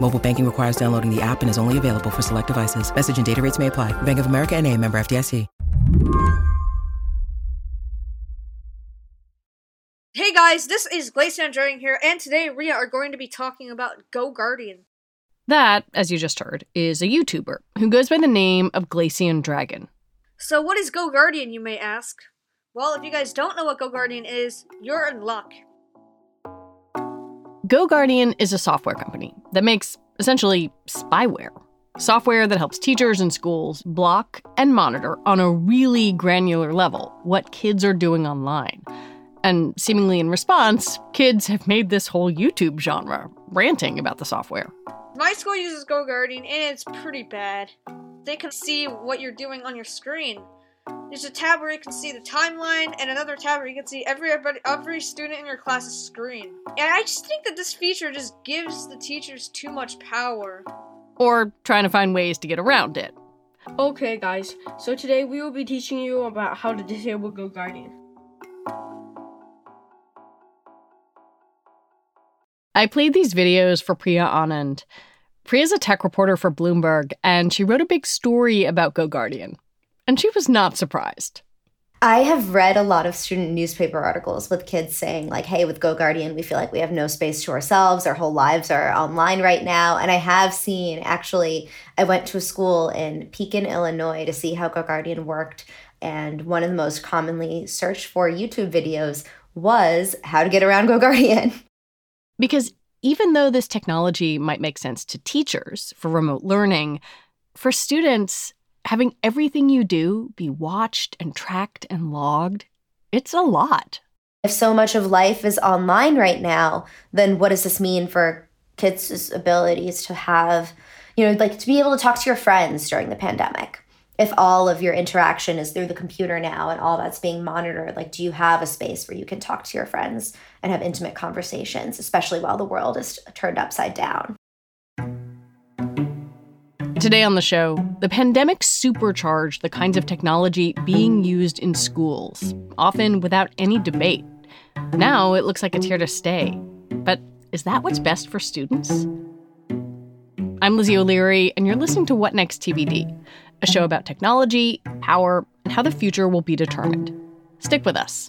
Mobile banking requires downloading the app and is only available for select devices. Message and data rates may apply. Bank of America and a member FDIC. Hey guys, this is Glacian Dragon here, and today we are going to be talking about Go Guardian. That, as you just heard, is a YouTuber who goes by the name of Glacian Dragon. So, what is Go Guardian, you may ask? Well, if you guys don't know what Go Guardian is, you're in luck. Go Guardian is a software company that makes essentially spyware. Software that helps teachers and schools block and monitor on a really granular level what kids are doing online. And seemingly in response, kids have made this whole YouTube genre, ranting about the software. My school uses Go Guardian, and it's pretty bad. They can see what you're doing on your screen. There's a tab where you can see the timeline, and another tab where you can see every every student in your class's screen. And I just think that this feature just gives the teachers too much power. Or trying to find ways to get around it. Okay, guys, so today we will be teaching you about how to disable Go Guardian. I played these videos for Priya Anand. Priya's a tech reporter for Bloomberg, and she wrote a big story about Go Guardian. And she was not surprised. I have read a lot of student newspaper articles with kids saying, like, hey, with Go Guardian, we feel like we have no space to ourselves. Our whole lives are online right now. And I have seen, actually, I went to a school in Pekin, Illinois to see how Go Guardian worked. And one of the most commonly searched for YouTube videos was how to get around Go Guardian. Because even though this technology might make sense to teachers for remote learning, for students, having everything you do be watched and tracked and logged, it's a lot. If so much of life is online right now, then what does this mean for kids' abilities to have, you know, like to be able to talk to your friends during the pandemic? if all of your interaction is through the computer now and all that's being monitored like do you have a space where you can talk to your friends and have intimate conversations especially while the world is turned upside down Today on the show, the pandemic supercharged the kinds of technology being used in schools, often without any debate. Now it looks like it's here to stay. But is that what's best for students? I'm Lizzie O'Leary, and you're listening to What Next TBD, a show about technology, power, and how the future will be determined. Stick with us.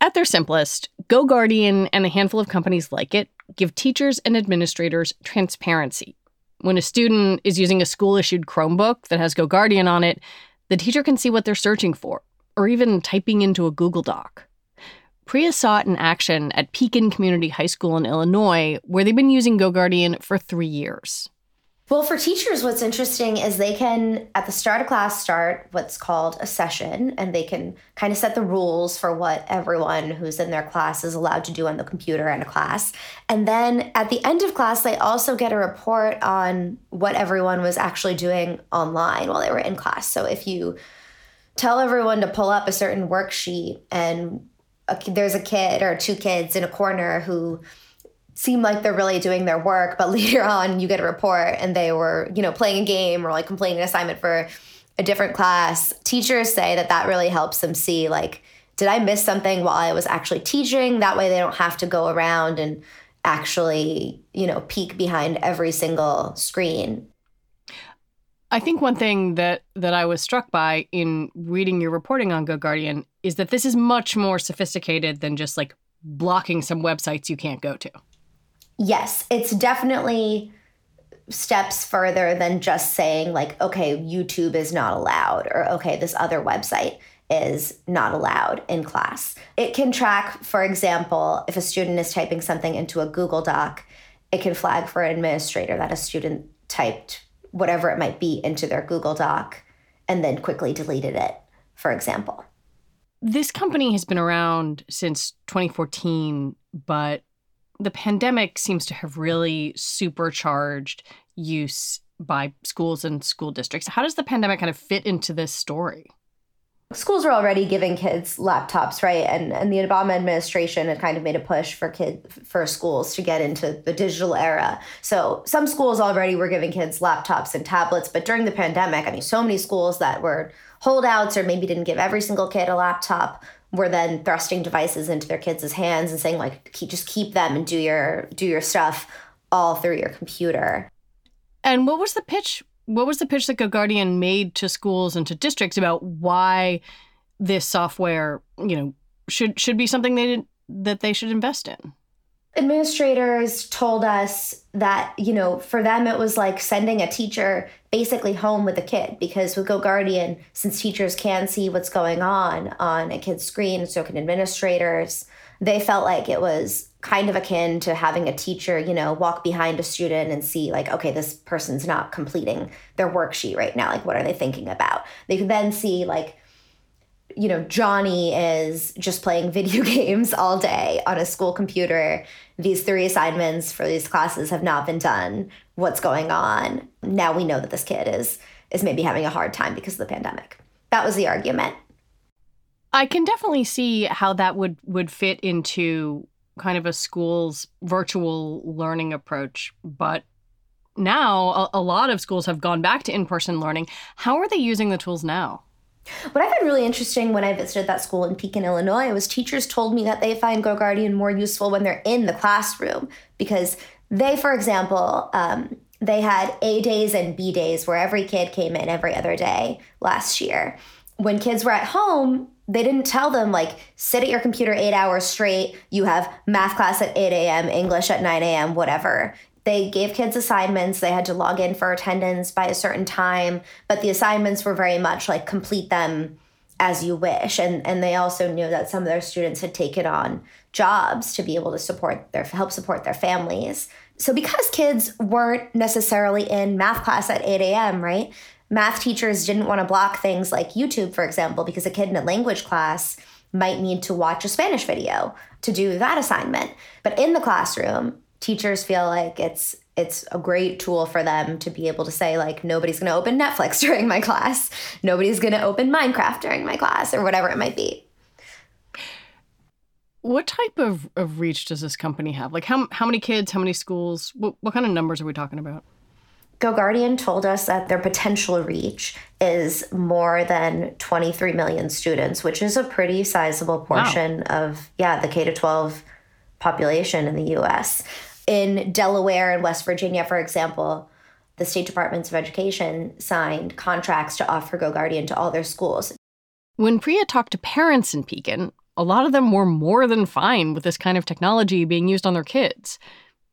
At their simplest, Go Guardian and a handful of companies like it give teachers and administrators transparency. When a student is using a school issued Chromebook that has Go Guardian on it, the teacher can see what they're searching for, or even typing into a Google Doc. Priya saw it in action at Pekin Community High School in Illinois, where they've been using GoGuardian for three years. Well, for teachers, what's interesting is they can, at the start of class, start what's called a session, and they can kind of set the rules for what everyone who's in their class is allowed to do on the computer in a class. And then at the end of class, they also get a report on what everyone was actually doing online while they were in class. So if you tell everyone to pull up a certain worksheet and a, there's a kid or two kids in a corner who seem like they're really doing their work, but later on you get a report and they were, you know, playing a game or like completing an assignment for a different class. Teachers say that that really helps them see like did I miss something while I was actually teaching? That way they don't have to go around and actually, you know, peek behind every single screen. I think one thing that that I was struck by in reading your reporting on Good GoGuardian is that this is much more sophisticated than just like blocking some websites you can't go to yes, it's definitely steps further than just saying, like, okay, YouTube is not allowed, or okay, this other website is not allowed in class. It can track, for example, if a student is typing something into a Google Doc, it can flag for an administrator that a student typed whatever it might be into their Google Doc and then quickly deleted it, for example. This company has been around since 2014, but the pandemic seems to have really supercharged use by schools and school districts. How does the pandemic kind of fit into this story? Schools are already giving kids laptops, right? And and the Obama administration had kind of made a push for kid for schools to get into the digital era. So some schools already were giving kids laptops and tablets, but during the pandemic, I mean, so many schools that were holdouts or maybe didn't give every single kid a laptop were then thrusting devices into their kids' hands and saying like keep, just keep them and do your do your stuff all through your computer. And what was the pitch? What was the pitch that GoGuardian made to schools and to districts about why this software, you know, should should be something they did, that they should invest in? Administrators told us that you know for them it was like sending a teacher basically home with a kid because with GoGuardian since teachers can see what's going on on a kid's screen so can administrators they felt like it was kind of akin to having a teacher you know walk behind a student and see like okay this person's not completing their worksheet right now like what are they thinking about they could then see like you know, Johnny is just playing video games all day on a school computer. These three assignments for these classes have not been done. What's going on? Now we know that this kid is is maybe having a hard time because of the pandemic. That was the argument. I can definitely see how that would would fit into kind of a school's virtual learning approach, but now a, a lot of schools have gone back to in-person learning. How are they using the tools now? What I found really interesting when I visited that school in Pekin, Illinois, was teachers told me that they find Go Guardian more useful when they're in the classroom because they, for example, um, they had A days and B days where every kid came in every other day last year. When kids were at home, they didn't tell them like sit at your computer eight hours straight you have math class at 8 a.m english at 9 a.m whatever they gave kids assignments. They had to log in for attendance by a certain time, but the assignments were very much like complete them as you wish. And and they also knew that some of their students had taken on jobs to be able to support their help support their families. So because kids weren't necessarily in math class at 8 a.m., right? Math teachers didn't want to block things like YouTube, for example, because a kid in a language class might need to watch a Spanish video to do that assignment. But in the classroom, teachers feel like it's it's a great tool for them to be able to say like nobody's going to open Netflix during my class, nobody's going to open Minecraft during my class or whatever it might be. What type of, of reach does this company have? Like how how many kids, how many schools? What what kind of numbers are we talking about? Go Guardian told us that their potential reach is more than 23 million students, which is a pretty sizable portion wow. of yeah, the K to 12 population in the US in Delaware and West Virginia, for example, the state departments of education signed contracts to offer GoGuardian to all their schools. When Priya talked to parents in Pekin, a lot of them were more than fine with this kind of technology being used on their kids.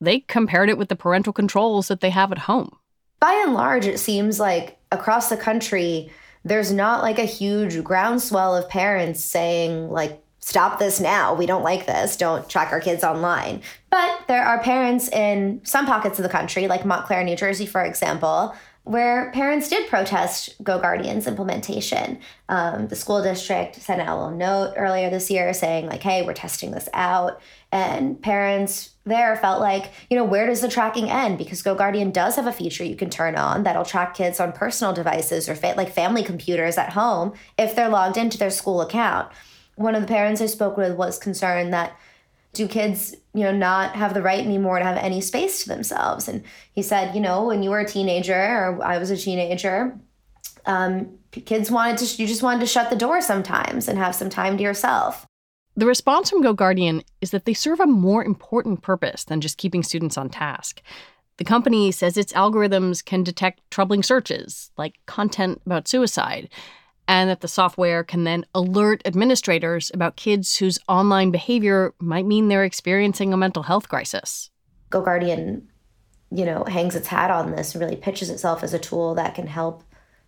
They compared it with the parental controls that they have at home. By and large, it seems like across the country, there's not like a huge groundswell of parents saying, like, stop this now. We don't like this. Don't track our kids online. But there are parents in some pockets of the country, like Montclair, New Jersey, for example, where parents did protest Go Guardian's implementation. Um, the school district sent out a little note earlier this year saying, like, hey, we're testing this out. And parents there felt like, you know, where does the tracking end? Because Go Guardian does have a feature you can turn on that'll track kids on personal devices or fa- like family computers at home if they're logged into their school account. One of the parents I spoke with was concerned that do kids you know not have the right anymore to have any space to themselves? And he said you know when you were a teenager or i was a teenager um, kids wanted to you just wanted to shut the door sometimes and have some time to yourself. The response from go guardian is that they serve a more important purpose than just keeping students on task. The company says its algorithms can detect troubling searches like content about suicide and that the software can then alert administrators about kids whose online behavior might mean they're experiencing a mental health crisis. Go Guardian, you know, hangs its hat on this and really pitches itself as a tool that can help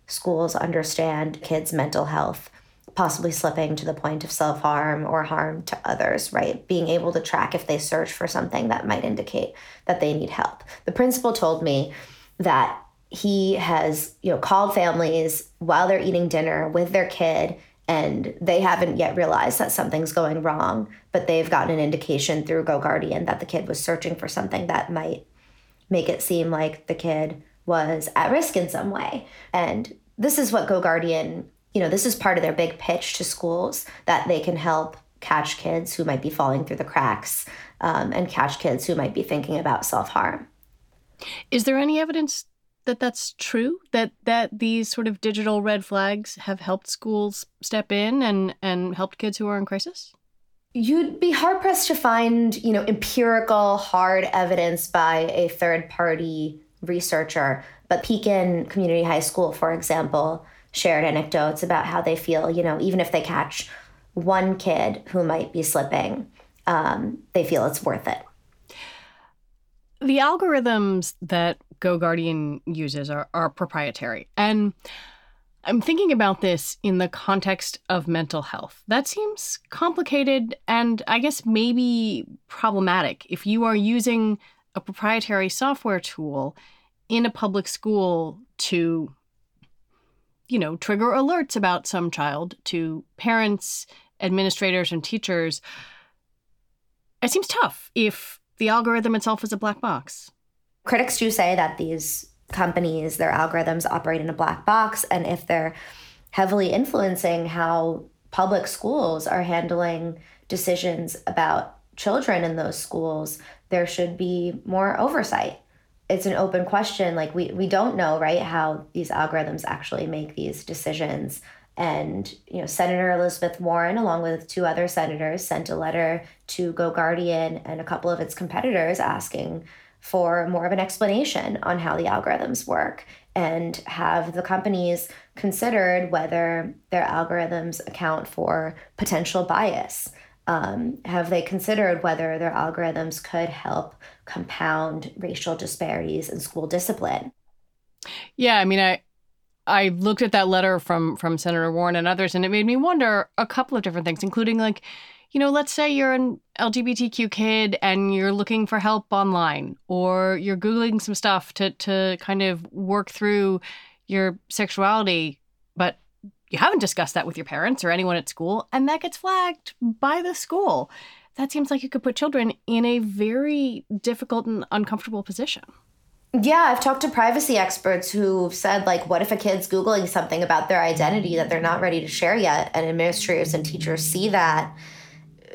schools understand kids' mental health, possibly slipping to the point of self harm or harm to others, right? Being able to track if they search for something that might indicate that they need help. The principal told me that he has you know called families while they're eating dinner with their kid and they haven't yet realized that something's going wrong but they've gotten an indication through go guardian that the kid was searching for something that might make it seem like the kid was at risk in some way. And this is what go guardian you know this is part of their big pitch to schools that they can help catch kids who might be falling through the cracks um, and catch kids who might be thinking about self-harm. Is there any evidence that that's true that that these sort of digital red flags have helped schools step in and and helped kids who are in crisis? You'd be hard pressed to find you know empirical hard evidence by a third party researcher but pekin community high school for example shared anecdotes about how they feel you know even if they catch one kid who might be slipping um, they feel it's worth it. The algorithms that Go Guardian uses are, are proprietary. And I'm thinking about this in the context of mental health. That seems complicated and I guess maybe problematic. If you are using a proprietary software tool in a public school to, you know, trigger alerts about some child to parents, administrators, and teachers, it seems tough if the algorithm itself is a black box. Critics do say that these companies, their algorithms operate in a black box, and if they're heavily influencing how public schools are handling decisions about children in those schools, there should be more oversight. It's an open question. Like, we, we don't know, right, how these algorithms actually make these decisions. And, you know, Senator Elizabeth Warren, along with two other senators, sent a letter to Go Guardian and a couple of its competitors asking for more of an explanation on how the algorithms work and have the companies considered whether their algorithms account for potential bias. Um, have they considered whether their algorithms could help compound racial disparities in school discipline? Yeah, I mean, I I looked at that letter from from Senator Warren and others, and it made me wonder a couple of different things, including like, you know, let's say you're an LGBTQ kid and you're looking for help online, or you're googling some stuff to to kind of work through your sexuality, but you haven't discussed that with your parents or anyone at school, and that gets flagged by the school. That seems like it could put children in a very difficult and uncomfortable position. Yeah, I've talked to privacy experts who've said, like, what if a kid's Googling something about their identity that they're not ready to share yet? And administrators and teachers see that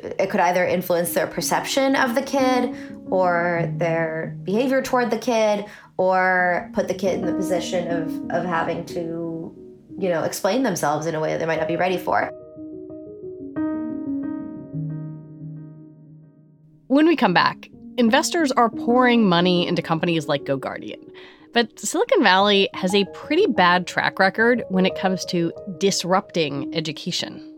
it could either influence their perception of the kid or their behavior toward the kid or put the kid in the position of, of having to you know explain themselves in a way that they might not be ready for when we come back investors are pouring money into companies like GoGuardian but Silicon Valley has a pretty bad track record when it comes to disrupting education.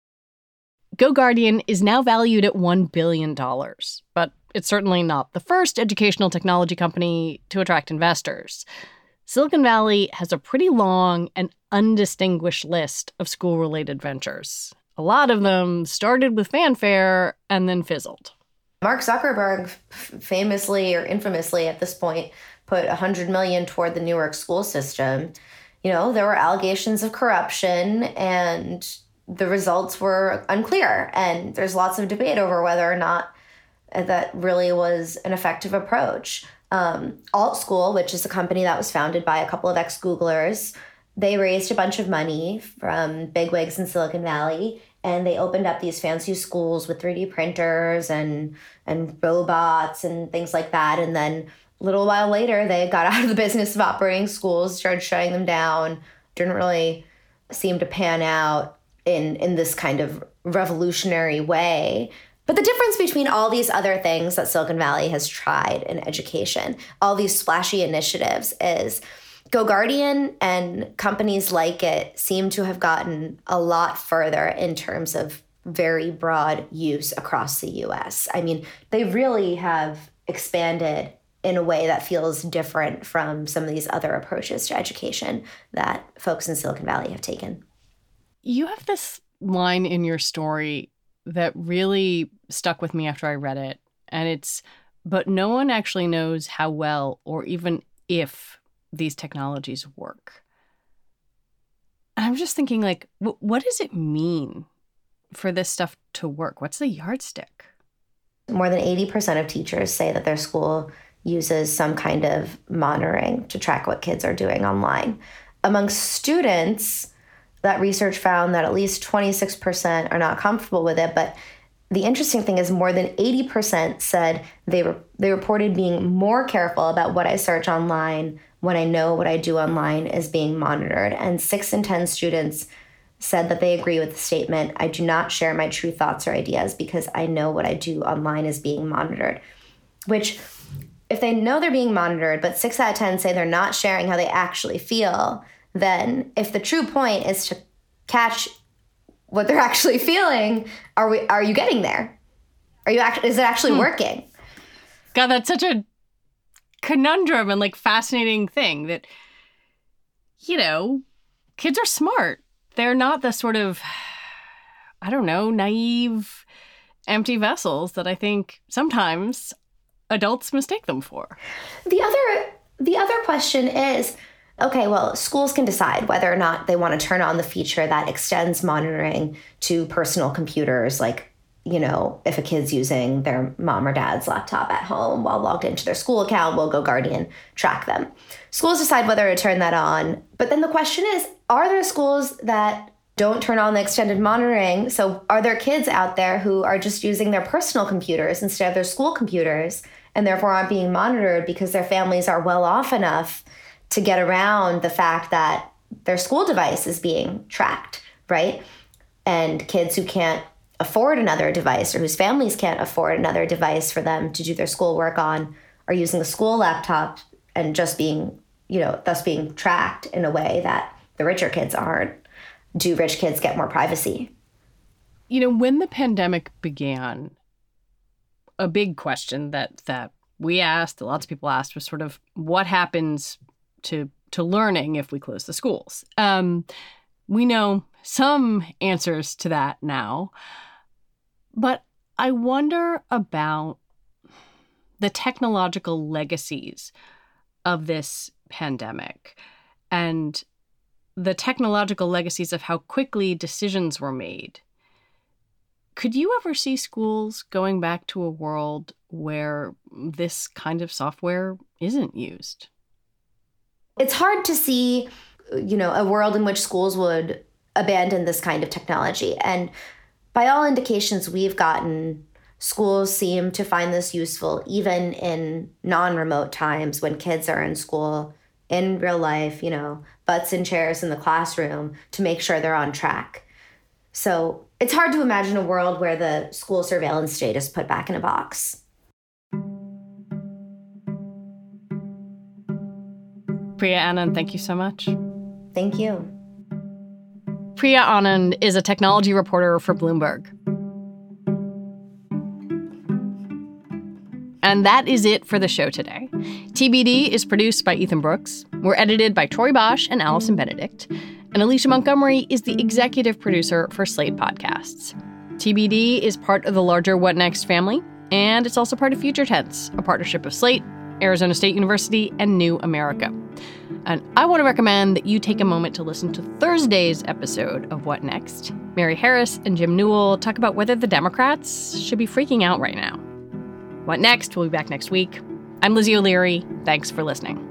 Go Guardian is now valued at $1 billion, but it's certainly not the first educational technology company to attract investors. Silicon Valley has a pretty long and undistinguished list of school related ventures. A lot of them started with fanfare and then fizzled. Mark Zuckerberg famously or infamously at this point put 100 million toward the Newark school system. You know, there were allegations of corruption and the results were unclear and there's lots of debate over whether or not that really was an effective approach. Um, Alt School, which is a company that was founded by a couple of ex Googlers, they raised a bunch of money from bigwigs in Silicon Valley and they opened up these fancy schools with 3D printers and and robots and things like that. And then a little while later, they got out of the business of operating schools, started shutting them down. Didn't really seem to pan out in in this kind of revolutionary way. But the difference between all these other things that Silicon Valley has tried in education, all these splashy initiatives, is GoGuardian and companies like it seem to have gotten a lot further in terms of very broad use across the US. I mean, they really have expanded in a way that feels different from some of these other approaches to education that folks in Silicon Valley have taken. You have this line in your story that really stuck with me after I read it. And it's, but no one actually knows how well or even if these technologies work. And I'm just thinking, like, w- what does it mean for this stuff to work? What's the yardstick? More than 80% of teachers say that their school uses some kind of monitoring to track what kids are doing online. Among students, that research found that at least 26% are not comfortable with it, but the interesting thing is more than 80% said they they reported being more careful about what I search online when I know what I do online is being monitored. And 6 in 10 students said that they agree with the statement, I do not share my true thoughts or ideas because I know what I do online is being monitored. Which if they know they're being monitored, but 6 out of 10 say they're not sharing how they actually feel, then if the true point is to catch what they're actually feeling, are we are you getting there? Are you actually is it actually hmm. working? God, that's such a conundrum and like fascinating thing that you know, kids are smart. They're not the sort of I don't know, naive empty vessels that I think sometimes adults mistake them for. The other the other question is okay, well, schools can decide whether or not they want to turn on the feature that extends monitoring to personal computers, like, you know, if a kid's using their mom or dad's laptop at home while logged into their school account, will GoGuardian track them. Schools decide whether to turn that on. But then the question is are there schools that don't turn on the extended monitoring? So, are there kids out there who are just using their personal computers instead of their school computers and therefore aren't being monitored because their families are well off enough to get around the fact that their school device is being tracked, right? And kids who can't afford another device or whose families can't afford another device for them to do their schoolwork on are using a school laptop and just being, you know, thus being tracked in a way that the richer kids aren't. Do rich kids get more privacy? You know, when the pandemic began, a big question that that we asked, lots of people asked, was sort of what happens to to learning if we close the schools. Um, we know some answers to that now. But I wonder about the technological legacies of this pandemic and the technological legacies of how quickly decisions were made. Could you ever see schools going back to a world where this kind of software isn't used? It's hard to see, you know, a world in which schools would abandon this kind of technology. And by all indications we've gotten, schools seem to find this useful even in non remote times when kids are in school in real life, you know, butts in chairs in the classroom to make sure they're on track. So it's hard to imagine a world where the school surveillance state is put back in a box. Priya Anand, thank you so much. Thank you. Priya Anand is a technology reporter for Bloomberg. And that is it for the show today. TBD is produced by Ethan Brooks. We're edited by Torie Bosch and Allison Benedikt. And Alicia Montgomery is the executive producer for Slate Podcasts. TBD is part of the larger What Next family, and it's also part of Future Tense, a partnership of Slate, Arizona State University, and New America. And I want to recommend that you take a moment to listen to Thursday's episode of What Next. Mary Harris and Jim Newell talk about whether the Democrats should be freaking out right now. What Next? We'll be back next week. I'm Lizzie O'Leary. Thanks for listening.